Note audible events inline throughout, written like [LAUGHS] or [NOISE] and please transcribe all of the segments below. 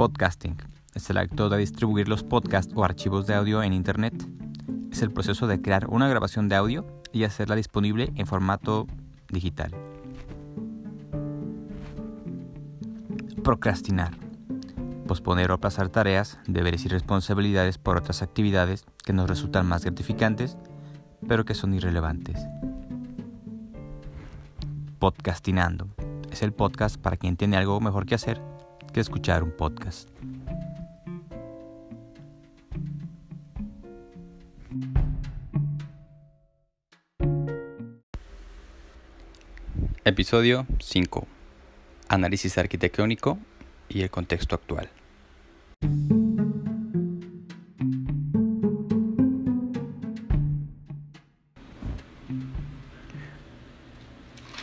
Podcasting es el acto de distribuir los podcasts o archivos de audio en Internet. Es el proceso de crear una grabación de audio y hacerla disponible en formato digital. Procrastinar. Posponer o aplazar tareas, deberes y responsabilidades por otras actividades que nos resultan más gratificantes, pero que son irrelevantes. Podcastinando. Es el podcast para quien tiene algo mejor que hacer que escuchar un podcast. Episodio 5. Análisis arquitectónico y el contexto actual.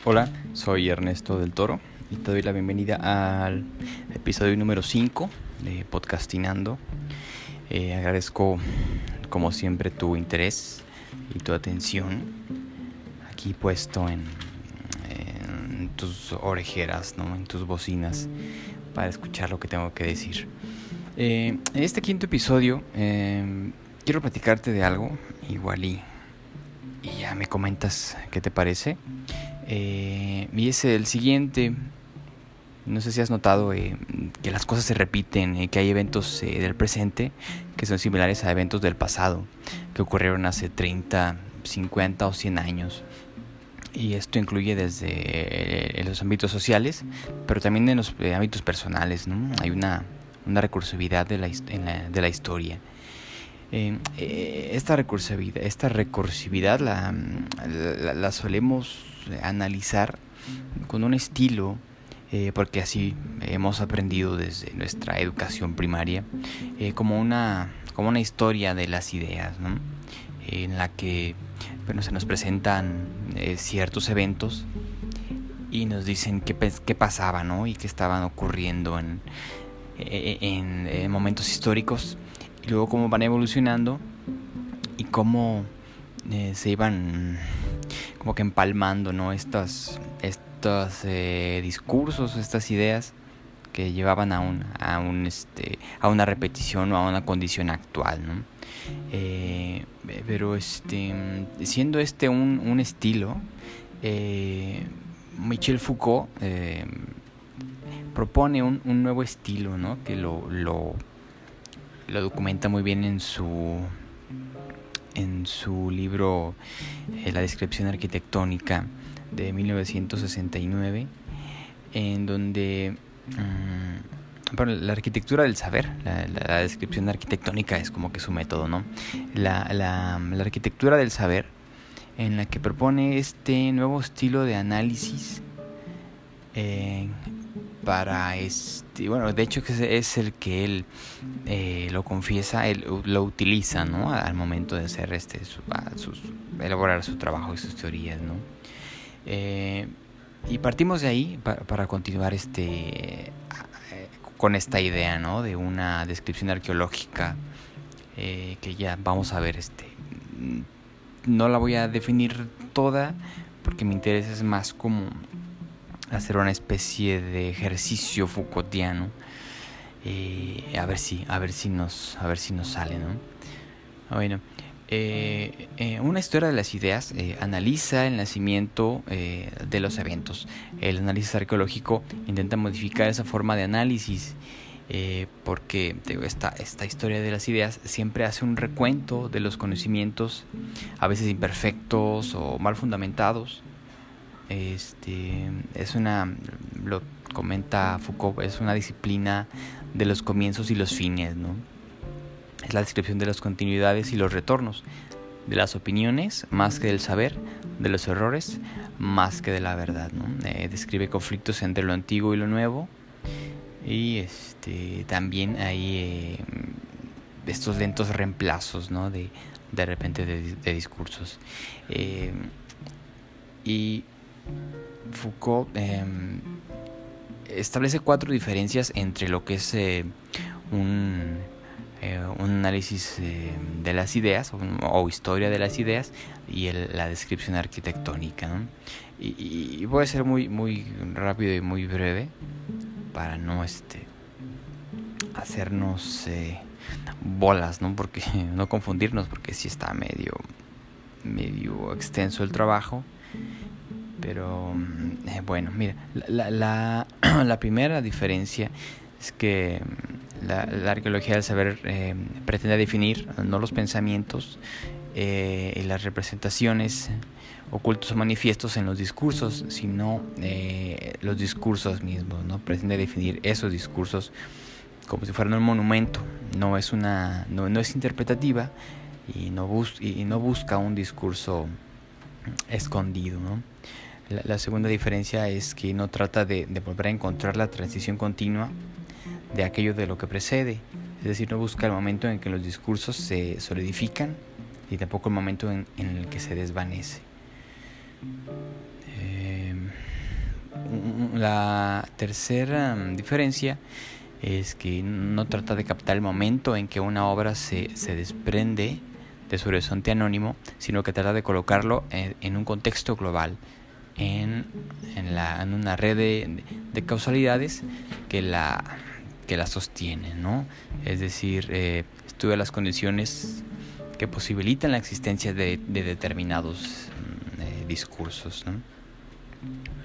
Hola, soy Ernesto del Toro y te doy la bienvenida al episodio número 5 de Podcastinando. Eh, agradezco como siempre tu interés y tu atención aquí puesto en, tus orejeras, ¿no? en tus bocinas para escuchar lo que tengo que decir. Eh, en este quinto episodio eh, quiero platicarte de algo igual y, ya me comentas qué te parece. y es el siguiente no sé si has notado eh, que las cosas se repiten, eh, que hay eventos eh, del presente que son similares a eventos del pasado, que ocurrieron hace 30, 50 o 100 años. Y esto incluye desde los ámbitos sociales, pero también en los ámbitos personales. ¿no? Hay una, una recursividad de la, de la historia. esta recursividad, esta recursividad la, la solemos analizar con un estilo eh, porque así hemos aprendido desde nuestra educación primaria, eh, como, una, como una historia de las ideas, ¿no? en la que bueno, se nos presentan eh, ciertos eventos y nos dicen qué, qué pasaba ¿no? y qué estaban ocurriendo en, en, en, momentos históricos y luego cómo van evolucionando y cómo se iban como que empalmando ¿no? estas estos eh, discursos, estas ideas que llevaban a un, a un este a una repetición o a una condición actual, ¿no? Eh, pero este siendo este un, un estilo, eh, Michel Foucault propone un, un, nuevo estilo, ¿no? Que lo, lo, lo documenta muy bien en su en su libro La descripción arquitectónica de 1969, en donde mm, la arquitectura del saber, la, descripción arquitectónica es como que su método, ¿no? La, la, arquitectura del saber, en la que propone este nuevo estilo de análisis eh, para este, bueno, de hecho es el que él eh, lo confiesa, él lo utiliza, ¿no? Al momento de hacer este, su, elaborar su trabajo y sus teorías, ¿no? Eh, y partimos de ahí para, continuar este con esta idea ¿no? de una descripción arqueológica eh, que ya vamos a ver este no la voy a definir toda porque mi interés es más como hacer una especie de ejercicio Foucaultiano eh, a ver si a ver si nos a ver si nos sale no bueno eh, eh, una historia de las ideas eh, analiza el nacimiento de los eventos. El análisis arqueológico intenta modificar esa forma de análisis porque esta, esta historia de las ideas siempre hace un recuento de los conocimientos, a veces imperfectos o mal fundamentados. Este, es una, lo comenta Foucault, es una disciplina de los comienzos y los fines, ¿no? Es la descripción de las continuidades y los retornos, de las opiniones más que del saber, de los errores más que de la verdad. Eh, describe conflictos entre lo antiguo y lo nuevo y este, también hay eh, estos lentos reemplazos ¿no? de, de repente de, discursos. Eh, y Foucault em, establece cuatro diferencias entre lo que es un eh, un análisis eh, de las ideas o, historia de las ideas y la descripción arquitectónica. Y, voy a ser muy, muy rápido y muy breve para no este, hacernos eh, bolas, ¿no? Porque [LAUGHS] no confundirnos, porque sí está medio, medio extenso el trabajo. Pero bueno, mira, la, la, la, [CLEARS THROAT] primera diferencia es que la, la arqueología del saber eh, pretende definir no los pensamientos eh, y las representaciones ocultos o manifiestos en los discursos, sino eh, los discursos mismos, ¿no? Pretende definir esos discursos como si fueran un monumento, no es una no, no es interpretativa y no, bus y no busca un discurso escondido, ¿no? La, segunda diferencia es que no trata de, de, volver a encontrar la transición continua de aquello de lo que precede, es decir, no busca el momento en que los discursos se solidifican y tampoco el momento en, el que se desvanece. Eh, la tercera diferencia es que no trata de captar el momento en que una obra se, se desprende de su horizonte anónimo, sino que trata de colocarlo en, un contexto global, en, en, la, en una red de, causalidades que la, que la sostienen, ¿no? Es decir, eh, estudia las condiciones que posibilitan la existencia de, de determinados discursos.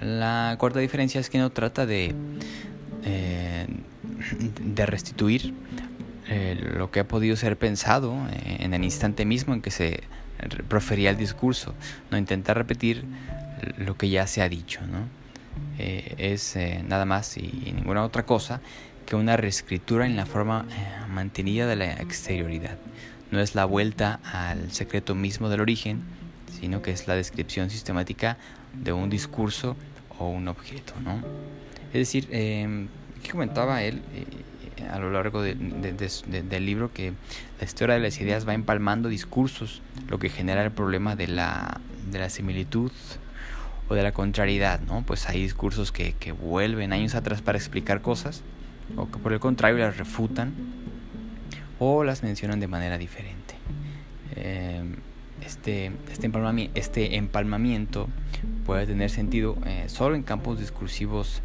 La cuarta diferencia es que no trata de, eh, de restituir eh, lo que ha podido ser pensado eh, en el instante mismo en que se profería el discurso, no intenta repetir lo que ya se ha dicho. ¿no? es nada más y, ninguna otra cosa que una reescritura en la forma mantenida de la exterioridad. No es la vuelta al secreto mismo del origen, sino que es la descripción sistemática de un discurso o un objeto. ¿no? Es decir, eh, que comentaba él eh, a lo largo de, del libro que la historia de las ideas va empalmando discursos, lo que genera el problema de la, de la similitud o de la contrariedad, ¿no? Pues hay discursos que, que vuelven años atrás para explicar cosas, o que por el contrario las refutan, o las mencionan de manera diferente. Eh, este, este, empalmamiento, este empalmamiento puede tener sentido eh, solo en campos discursivos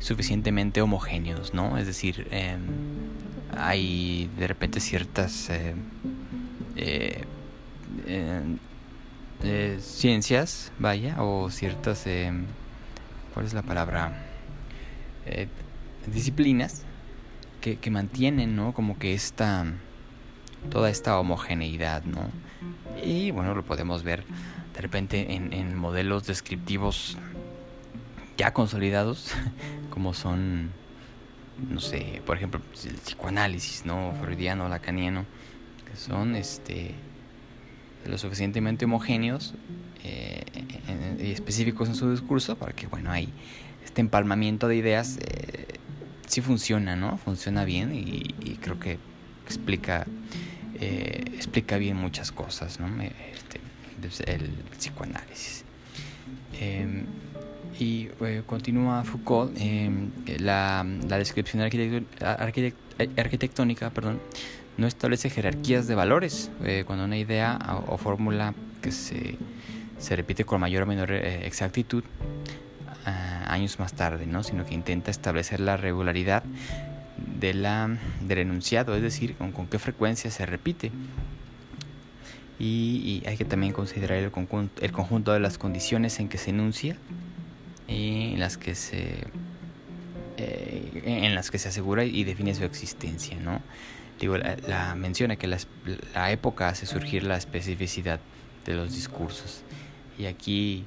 suficientemente homogéneos, ¿no? Es decir, em, hay de repente ciertas eh, eh, ciencias, vaya, o ciertas, em, ¿cuál es la palabra? Disciplinas que, que mantienen, ¿no? Como que esta, toda esta homogeneidad, ¿no? Y bueno, lo podemos ver de repente en, modelos descriptivos ya consolidados, [LAUGHS] como son, no sé, por ejemplo, el psicoanálisis, ¿no? Freudiano, lacaniano, que son este lo suficientemente homogéneos eh, y específicos en su discurso para que, bueno, ahí este empalmamiento de ideas eh, sí funciona, ¿no? Funciona bien y, creo que explica eh, explica bien muchas cosas, ¿no? Este, el psicoanálisis. Em, y eh, continúa Foucault, em, la, la, descripción arquitectónica perdón, no establece jerarquías de valores eh, cuando una idea o, fórmula que se, se, repite con mayor o menor exactitud años más tarde, ¿no? sino que intenta establecer la regularidad de la, del enunciado, es decir, con, con qué frecuencia se repite. Y, hay que también considerar el conjunto, el conjunto de las condiciones en que se enuncia y en las que se eh, en las que se asegura y define su existencia, ¿no? Digo, la, menciona que la, la, época hace surgir la especificidad de los discursos. Y aquí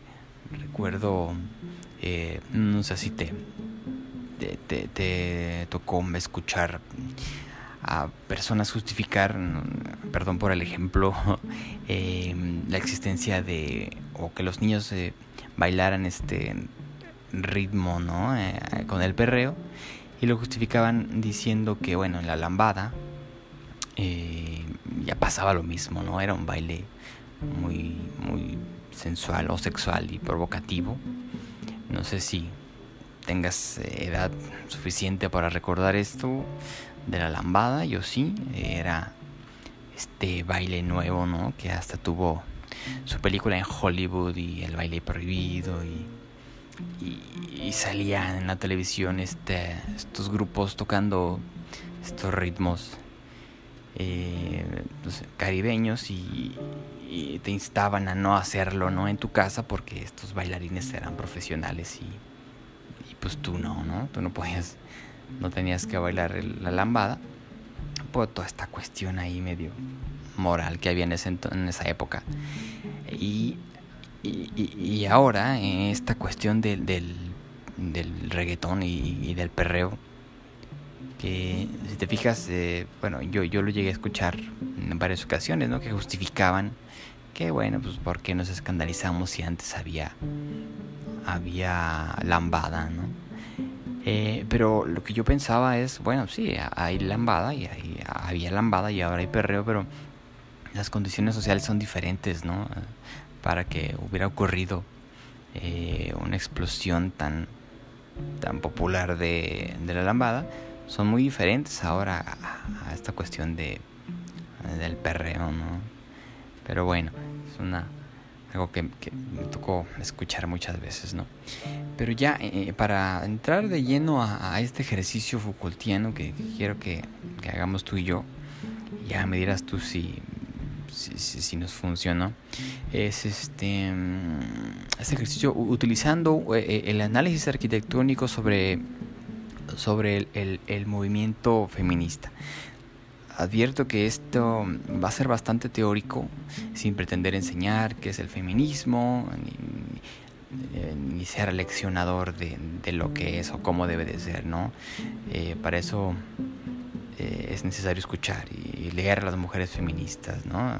recuerdo, eh, no sé si te, te, tocó escuchar a personas justificar, perdón por el ejemplo, [LAUGHS] em, la existencia de, o que los niños eh, bailaran este ritmo, ¿no? Eh, con el perreo, y lo justificaban diciendo que, bueno, en la lambada eh, ya pasaba lo mismo, ¿no? Era un baile muy, muy sensual o sexual y provocativo. No sé si tengas eh, edad suficiente para recordar esto de la lambada, yo sí, era este baile nuevo, ¿no? Que hasta tuvo su película en Hollywood y el baile prohibido y, y, salían en la televisión este, estos grupos tocando estos ritmos eh, caribeños y, te instaban a no hacerlo no en tu casa porque estos bailarines eran profesionales y, y pues tú no, ¿no? Tú no podías, no tenías que bailar la lambada por toda esta cuestión ahí medio moral que había en, en esa época. Y, y, ahora, esta cuestión del, del, reggaetón y, del perreo, que si te fijas, eh, bueno, yo, yo lo llegué a escuchar en varias ocasiones, ¿no? Que justificaban que, bueno, pues ¿por qué nos escandalizamos si antes había, había lambada, ¿no? Eh, pero lo que yo pensaba es, bueno, sí, hay lambada y hay, había lambada y ahora hay perreo, pero las condiciones sociales son diferentes, ¿no? Para que hubiera ocurrido eh, una explosión tan, tan popular de, de, la lambada, son muy diferentes ahora a, esta cuestión de, del perreo, ¿no? Pero bueno, es una algo que, me tocó escuchar muchas veces, ¿no? Pero ya eh, para entrar de lleno a, este ejercicio Foucaultiano que, quiero que, hagamos tú y yo, ya me dirás tú si si, nos funciona, es este, mm, este ejercicio utilizando eh, eh, el análisis arquitectónico sobre, sobre el, el, movimiento feminista advierto que esto va a ser bastante teórico, sin pretender enseñar qué es el feminismo, ni, eh, ser leccionador de, de, lo que es o cómo debe de ser, ¿no? para eso eh, es necesario escuchar y leer a las mujeres feministas, ¿no?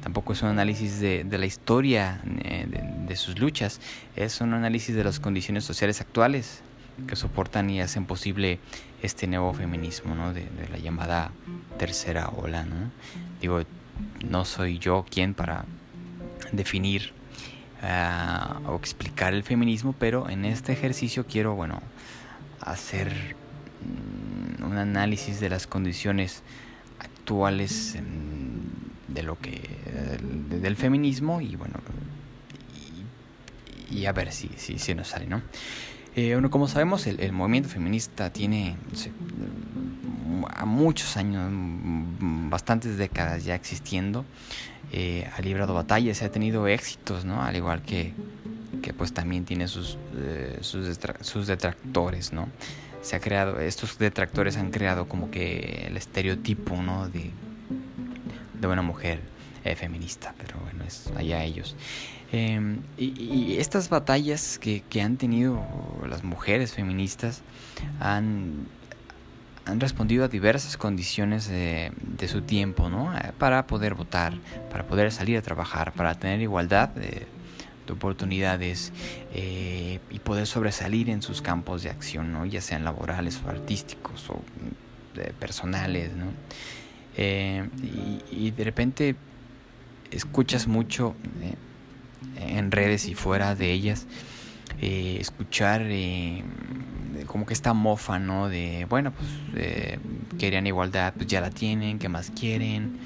Tampoco es un análisis de, de la historia eh, de, sus luchas, es un análisis de las condiciones sociales actuales que soportan y hacen posible este nuevo feminismo, ¿no? De, la llamada tercera ola, ¿no? Digo, no soy yo quien para definir ah, o explicar el feminismo, pero en este ejercicio quiero, bueno, hacer un análisis de las condiciones actuales de lo que del feminismo y bueno y, a ver si, si, si, nos sale no eh, bueno como sabemos el, movimiento feminista tiene a muchos años bastantes décadas ya existiendo eh, ha librado batallas ha tenido éxitos no al igual que que pues también tiene sus eh, sus, detractores no se ha creado, estos detractores han creado como que el estereotipo, ¿no? De, de una mujer eh, feminista, pero bueno, es allá ellos. Em, y, estas batallas que, que, han tenido las mujeres feministas han, han respondido a diversas condiciones de, su tiempo, ¿no? Eh, para poder votar, para poder salir a trabajar, para tener igualdad de, de oportunidades eh, y poder sobresalir en sus campos de acción, ¿no? ya sean laborales o artísticos o personales. ¿no? Y, de repente escuchas mucho eh, en redes y fuera de ellas, escuchar como que esta mofa, ¿no? De, bueno, pues querían igualdad, pues ya la tienen, ¿qué más quieren?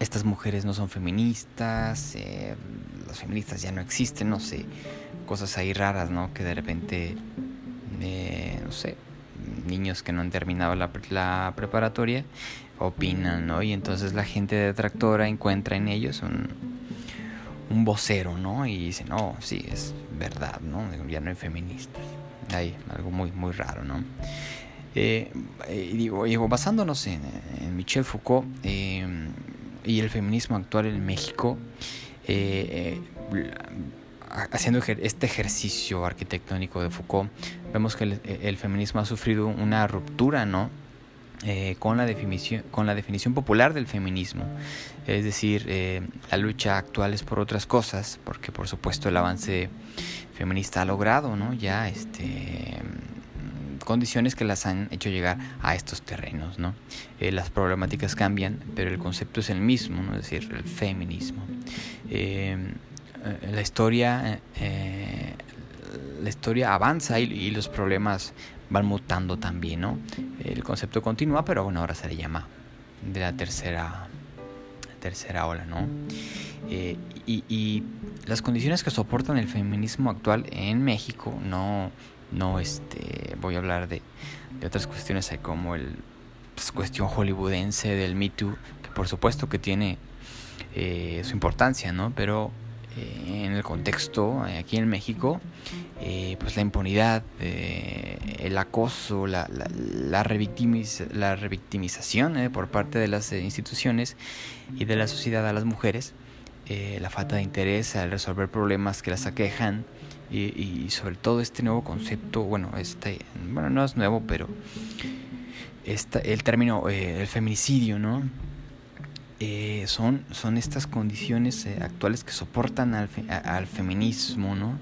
Estas mujeres no son feministas, las feministas ya no existen, no sé, cosas ahí raras, ¿no? Que de repente, eh, no sé, niños que no han terminado la, la, preparatoria opinan, ¿no? Y entonces la gente detractora encuentra en ellos un, un vocero, ¿no? Y dice, no, sí, es verdad, ¿no? Ya no hay feministas. Hay algo muy, muy raro, ¿no? Eh, digo, digo, basándonos en, Michel Foucault eh, y el feminismo actual en México, eh, haciendo este ejercicio arquitectónico de Foucault, vemos que el, feminismo ha sufrido una ruptura, ¿no? Eh, con, la definición, con la definición popular del feminismo. Es decir, eh, la lucha actual es por otras cosas, porque por supuesto el avance feminista ha logrado ¿no? ya este, condiciones que las han hecho llegar a estos terrenos. ¿no? las problemáticas cambian, pero el concepto es el mismo, es decir, el feminismo. Eh, la historia eh, la historia avanza y, los problemas van mutando también, ¿no? El concepto continúa, pero bueno, ahora se le llama de la tercera tercera ola, ¿no? Eh, y, las condiciones que soportan el feminismo actual en México, no, no, este, voy a hablar de, otras cuestiones como el pues, cuestión hollywoodense del Me Too, que por supuesto que tiene eh, su importancia, ¿no? Pero eh, en el contexto, eh, aquí en México, pues la impunidad, el acoso, la, la, la, la revictimización por parte de las instituciones y de la sociedad a las mujeres, la falta de interés al resolver problemas que las aquejan, y, sobre todo este nuevo concepto, bueno, este, bueno, no es nuevo, pero esta, el término, eh, el feminicidio, ¿no? Eh, son, son estas condiciones eh, actuales que soportan al, al, feminismo, ¿no?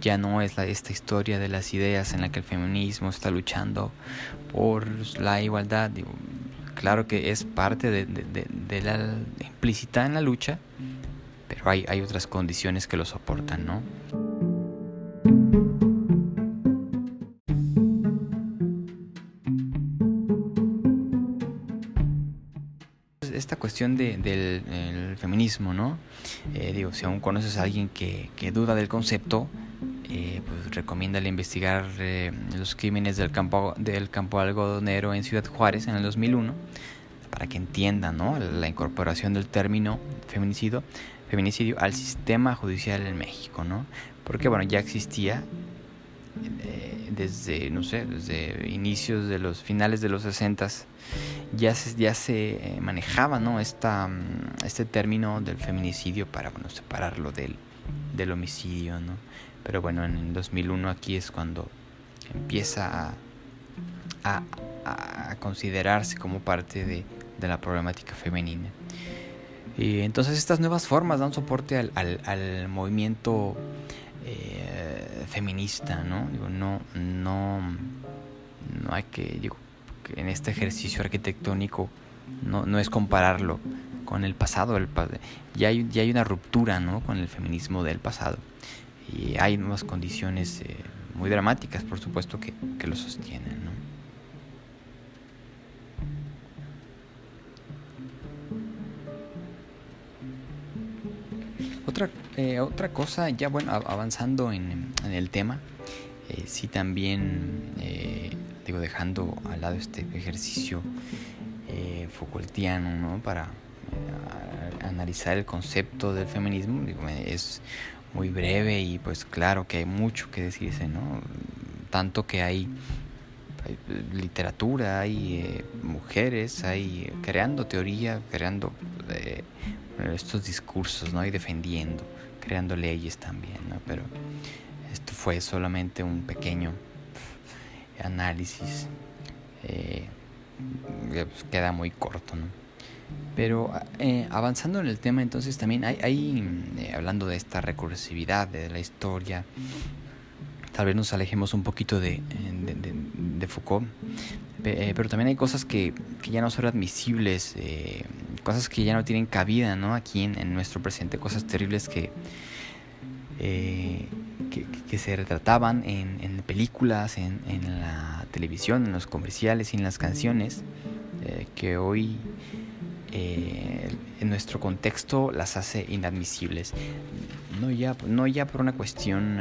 Ya no es la, esta historia de las ideas en la que el feminismo está luchando por la igualdad. Claro que es parte de, de, de, la implícita en la lucha, pero hay, hay otras condiciones que lo soportan, ¿no? Esta cuestión de, del feminismo, ¿no? Eh, digo, si aún conoces a alguien que, que duda del concepto, eh, pues recomiéndale investigar eh, los crímenes del campo, del campo algodonero en Ciudad Juárez en el 2001 para que entienda ¿no? la incorporación del término feminicidio, feminicidio al sistema judicial en México, ¿no? Porque bueno, ya existía eh, desde, no sé, desde inicios de los finales de los 60 ya se, ya se eh, manejaba ¿no? Esta, mm, este término del feminicidio para bueno, separarlo del, del homicidio. ¿no? Pero bueno, en el 2001 aquí es cuando empieza a, a, considerarse como parte de, de, la problemática femenina. Y entonces estas nuevas formas dan soporte al, al, al movimiento eh, feminista, ¿no? No, no, no hay que en este ejercicio arquitectónico no, no es compararlo con el pasado, el, ya, hay, ya hay una ruptura, ¿no? Con el feminismo del pasado y hay nuevas condiciones eh, muy dramáticas, por supuesto, que, que lo sostienen. Otra, eh, otra cosa, ya bueno, avanzando en, en el tema, eh, sí también, eh, dejando al lado este ejercicio eh, Foucaultiano, ¿no? Para eh, analizar el concepto del feminismo, es muy breve y pues claro que hay mucho que decirse, ¿no? Tanto que hay, hay literatura, hay eh, mujeres, hay creando teoría, creando eh, estos discursos, ¿no? Y defendiendo, creando leyes también, ¿no? Pero esto fue solamente un pequeño análisis. Eh, pues queda muy corto, ¿no? Pero eh, avanzando en el tema, entonces también hay, eh, hablando de esta recursividad de la historia, tal vez nos alejemos un poquito de, Foucault, pero también hay cosas que, ya no son admisibles, cosas que ya no tienen cabida ¿no? aquí en, nuestro presente, cosas terribles que, que, se retrataban en, películas, en, la televisión, en los comerciales y en las canciones, eh, que hoy eh, en nuestro contexto las hace inadmisibles. No ya, no ya por una cuestión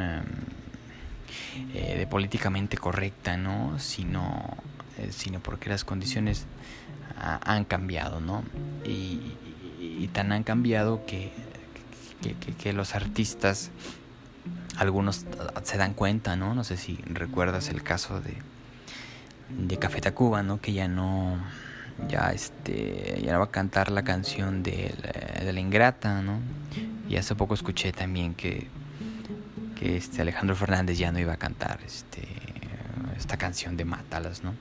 eh, de políticamente correcta, ¿no? Sino, sino porque las condiciones ha, han cambiado, ¿no? Y, tan han cambiado que, que los artistas, algunos se dan cuenta, ¿no? No sé si recuerdas el caso de, de Café Tacuba, ¿no? Que ya no ya este ya no va a cantar la canción de la, de la ingrata, ¿no? Y hace poco escuché también que que este Alejandro Fernández ya no iba a cantar este esta canción de Mátalas, ¿no?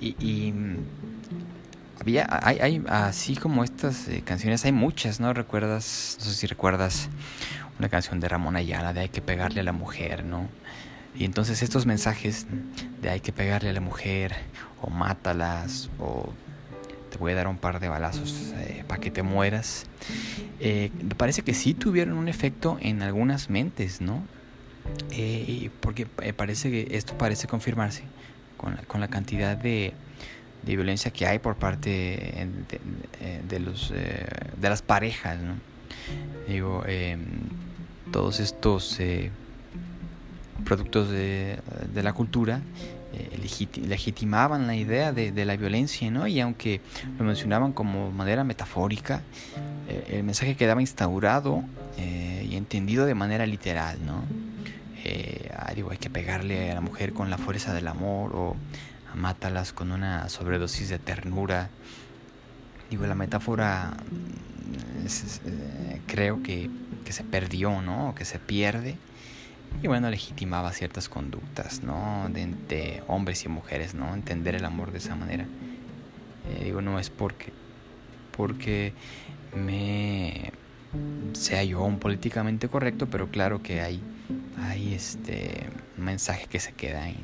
Y, y había hay, hay, así como estas eh, canciones hay muchas, ¿no? Recuerdas, no sé si recuerdas una canción de Ramón Ayala de hay que pegarle a la mujer, ¿no? Y entonces estos mensajes de hay que pegarle a la mujer o mátalas o te voy a dar un par de balazos eh, para que te mueras. Eh, parece que sí tuvieron un efecto en algunas mentes, ¿no? Eh, porque parece que esto parece confirmarse con la, cantidad de, violencia que hay por parte de, los, las parejas, ¿no? Digo, em, todos estos productos de, de la cultura eh, legitimaban la idea de, la violencia, ¿no? Y aunque lo mencionaban como manera metafórica, eh, el mensaje quedaba instaurado eh, y entendido de manera literal, ¿no? Ah, digo, hay que pegarle a la mujer con la fuerza del amor o mátalas con una sobredosis de ternura. Digo, la metáfora creo que, que se perdió, ¿no? Que se pierde y bueno, legitimaba ciertas conductas, ¿no? De, hombres y mujeres, ¿no? Entender el amor de esa manera. Eh, digo, no es porque, porque me sea yo un políticamente correcto, pero claro que hay, hay este mensaje que se queda ahí,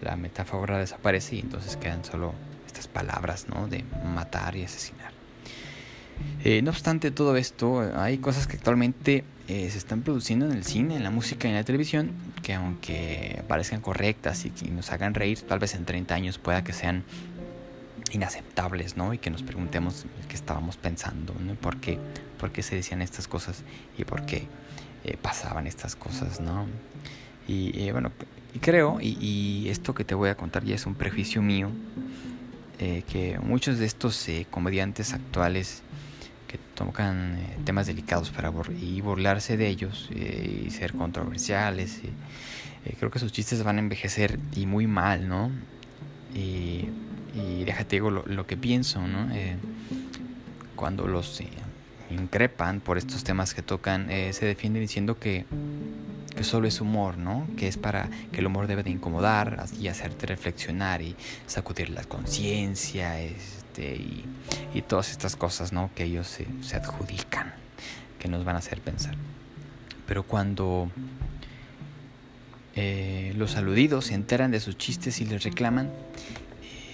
La metáfora desaparece y entonces quedan solo estas palabras, ¿no? De matar y asesinar. Eh, no obstante todo esto, hay cosas que actualmente eh, se están produciendo en el cine, en la música y en la televisión, que aunque parezcan correctas y que nos hagan reír, tal vez en 30 años pueda que sean inaceptables, ¿no? Y que nos preguntemos qué estábamos pensando, ¿no? ¿Por qué, por qué se decían estas cosas y por qué eh, pasaban estas cosas, ¿no? Y eh, bueno, y creo, y, esto que te voy a contar ya es un prejuicio mío, que muchos de estos comediantes actuales que tocan eh, temas delicados para y burlarse de ellos eh, y ser controversiales. Eh, creo que sus chistes van a envejecer y muy mal, ¿no? Y, déjate digo lo, que pienso, ¿no? cuando los increpan por estos temas que tocan, se defienden diciendo que, que solo es humor, ¿no? Que es para que el humor debe de incomodar y hacerte reflexionar y sacudir la conciencia, este, y, todas estas cosas ¿no? que ellos se, adjudican, que nos van a hacer pensar. Pero cuando eh, los aludidos se enteran de sus chistes y les reclaman,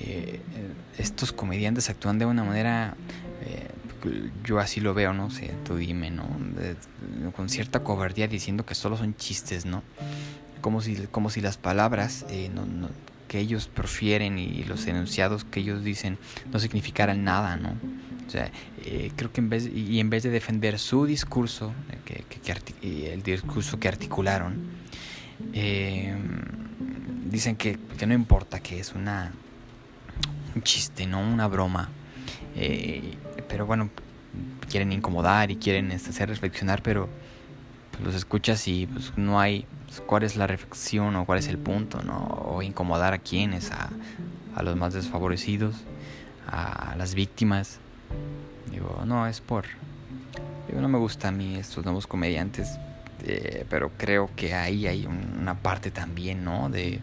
eh, estos comediantes actúan de una manera, eh, yo así lo veo, no tú dime, ¿no? con cierta cobardía diciendo que solo son chistes, ¿no? Como si, como si las palabras no que ellos profieren y los enunciados que ellos dicen no significaran nada, ¿no? O sea, eh, creo que en vez, y en vez de defender su discurso, eh, que, el discurso que articularon, eh, dicen que, que, no importa, que es una, un chiste, no una broma. pero bueno, quieren incomodar y quieren este, hacer reflexionar, pero pues, los escuchas y pues, no hay cuál es la reflexión o cuál es el punto, ¿no? O incomodar a quienes, a, a los más desfavorecidos, a las víctimas. Digo, no, es por... Digo, no me gusta a mí estos nuevos comediantes, eh, pero creo que ahí hay una parte también, ¿no? De...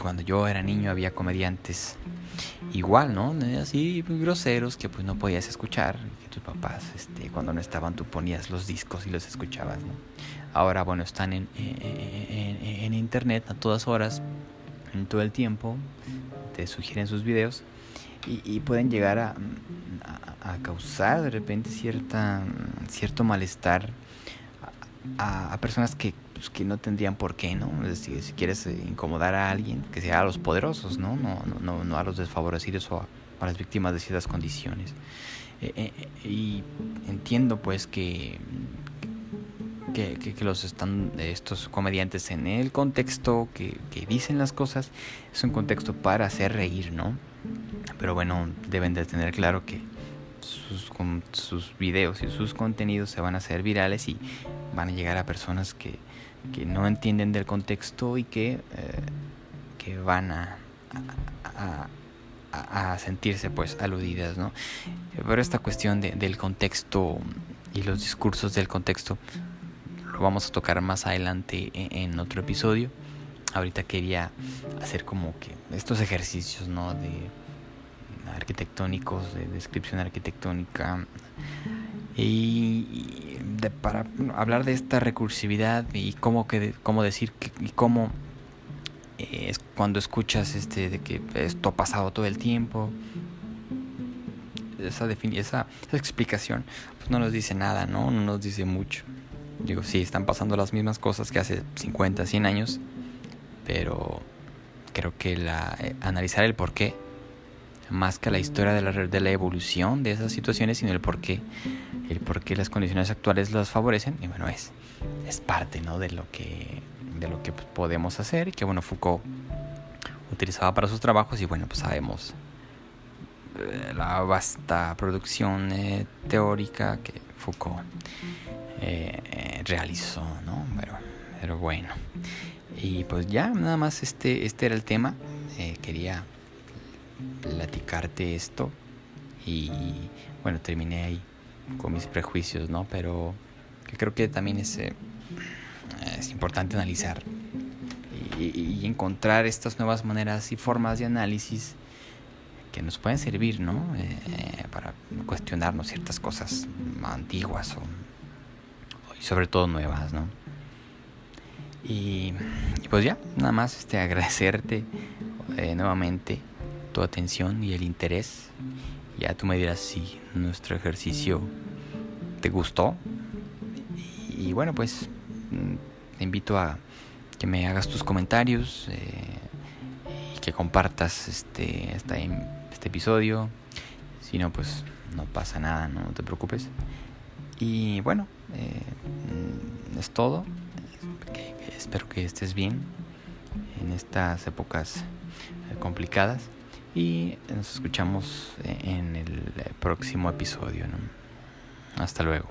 Cuando yo era niño había comediantes igual, ¿no? Así groseros que pues no podías escuchar, que tus papás, este, cuando no estaban tú ponías los discos y los escuchabas, ¿no? Ahora, bueno, están en, en, internet a todas horas, en todo el tiempo, te sugieren sus videos y, pueden llegar a, a, causar de repente cierta, cierto malestar a, personas que, pues, que no tendrían por qué, ¿no? Es decir, si quieres eh, incomodar a alguien, que sea a los poderosos, ¿no? No, no, no a los desfavorecidos o a, las víctimas de ciertas condiciones. Eh, eh, y entiendo pues que que, los están estos comediantes en el contexto que, dicen las cosas es un contexto para hacer reír, ¿no? Pero bueno, deben de tener claro que sus, sus videos y sus contenidos se van a hacer virales y van a llegar a personas que, que no entienden del contexto y que, eh, que van a, a, a, sentirse pues aludidas, ¿no? Pero esta cuestión de, del contexto y los discursos del contexto lo vamos a tocar más adelante e-, en, otro episodio. Ahorita quería hacer como que estos ejercicios, ¿no? De arquitectónicos, de descripción arquitectónica y de, para hablar de esta recursividad y cómo que cómo decir que, y cómo eh, es cuando escuchas este de que esto ha pasado todo el tiempo esa, esa, esa explicación pues no nos dice nada no no nos dice mucho Digo, sí, están pasando las mismas cosas que hace 50, 100 años, pero creo que la, eh, analizar el por qué, más que la historia de la, de la evolución de esas situaciones, sino el por qué, el por qué las condiciones actuales las favorecen, y bueno, es, es parte ¿no? de lo que de lo que pues, podemos hacer, que bueno, Foucault utilizaba para sus trabajos y bueno, pues sabemos eh, la vasta producción eh, teórica que Foucault eh, realizó, ¿no? Pero, pero bueno. Y pues ya, nada más este, este era el tema. quería platicarte esto. Y bueno, terminé ahí con mis prejuicios, ¿no? Pero que creo que también es, es importante analizar y, encontrar estas nuevas maneras y formas de análisis que nos pueden servir, ¿no? Eh, para cuestionarnos ciertas cosas antiguas o, sobre todo nuevas, ¿no? Y, pues ya, nada más este, [LAUGHS] agradecerte eh, nuevamente tu atención y el interés. Ya tú me dirás si nuestro ejercicio te gustó. Y, bueno, pues mm, te invito a que me hagas tus comentarios eh, y que compartas este, este, este episodio. Si no, pues no pasa nada, no te preocupes. Y bueno, eh, es todo. Espero que estés bien en estas épocas eh, complicadas. Y nos escuchamos en el próximo episodio. Hasta luego.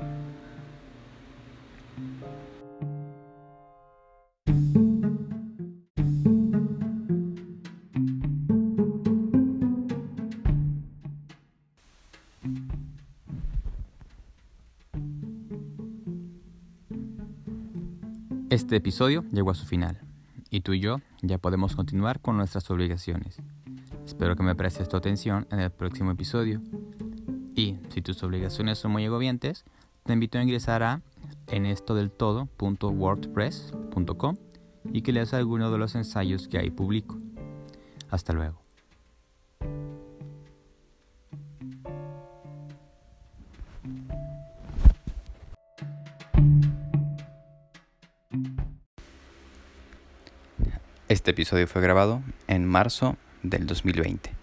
Este episodio llegó a su final y tú y yo ya podemos continuar con nuestras obligaciones. Espero que me prestes tu atención en el próximo episodio. Y si tus obligaciones son muy agobiantes, te invito a ingresar a enestodeltodo.wordpress.com y que leas alguno de los ensayos que ahí publico. Hasta luego. Este episodio fue grabado en marzo del 2020.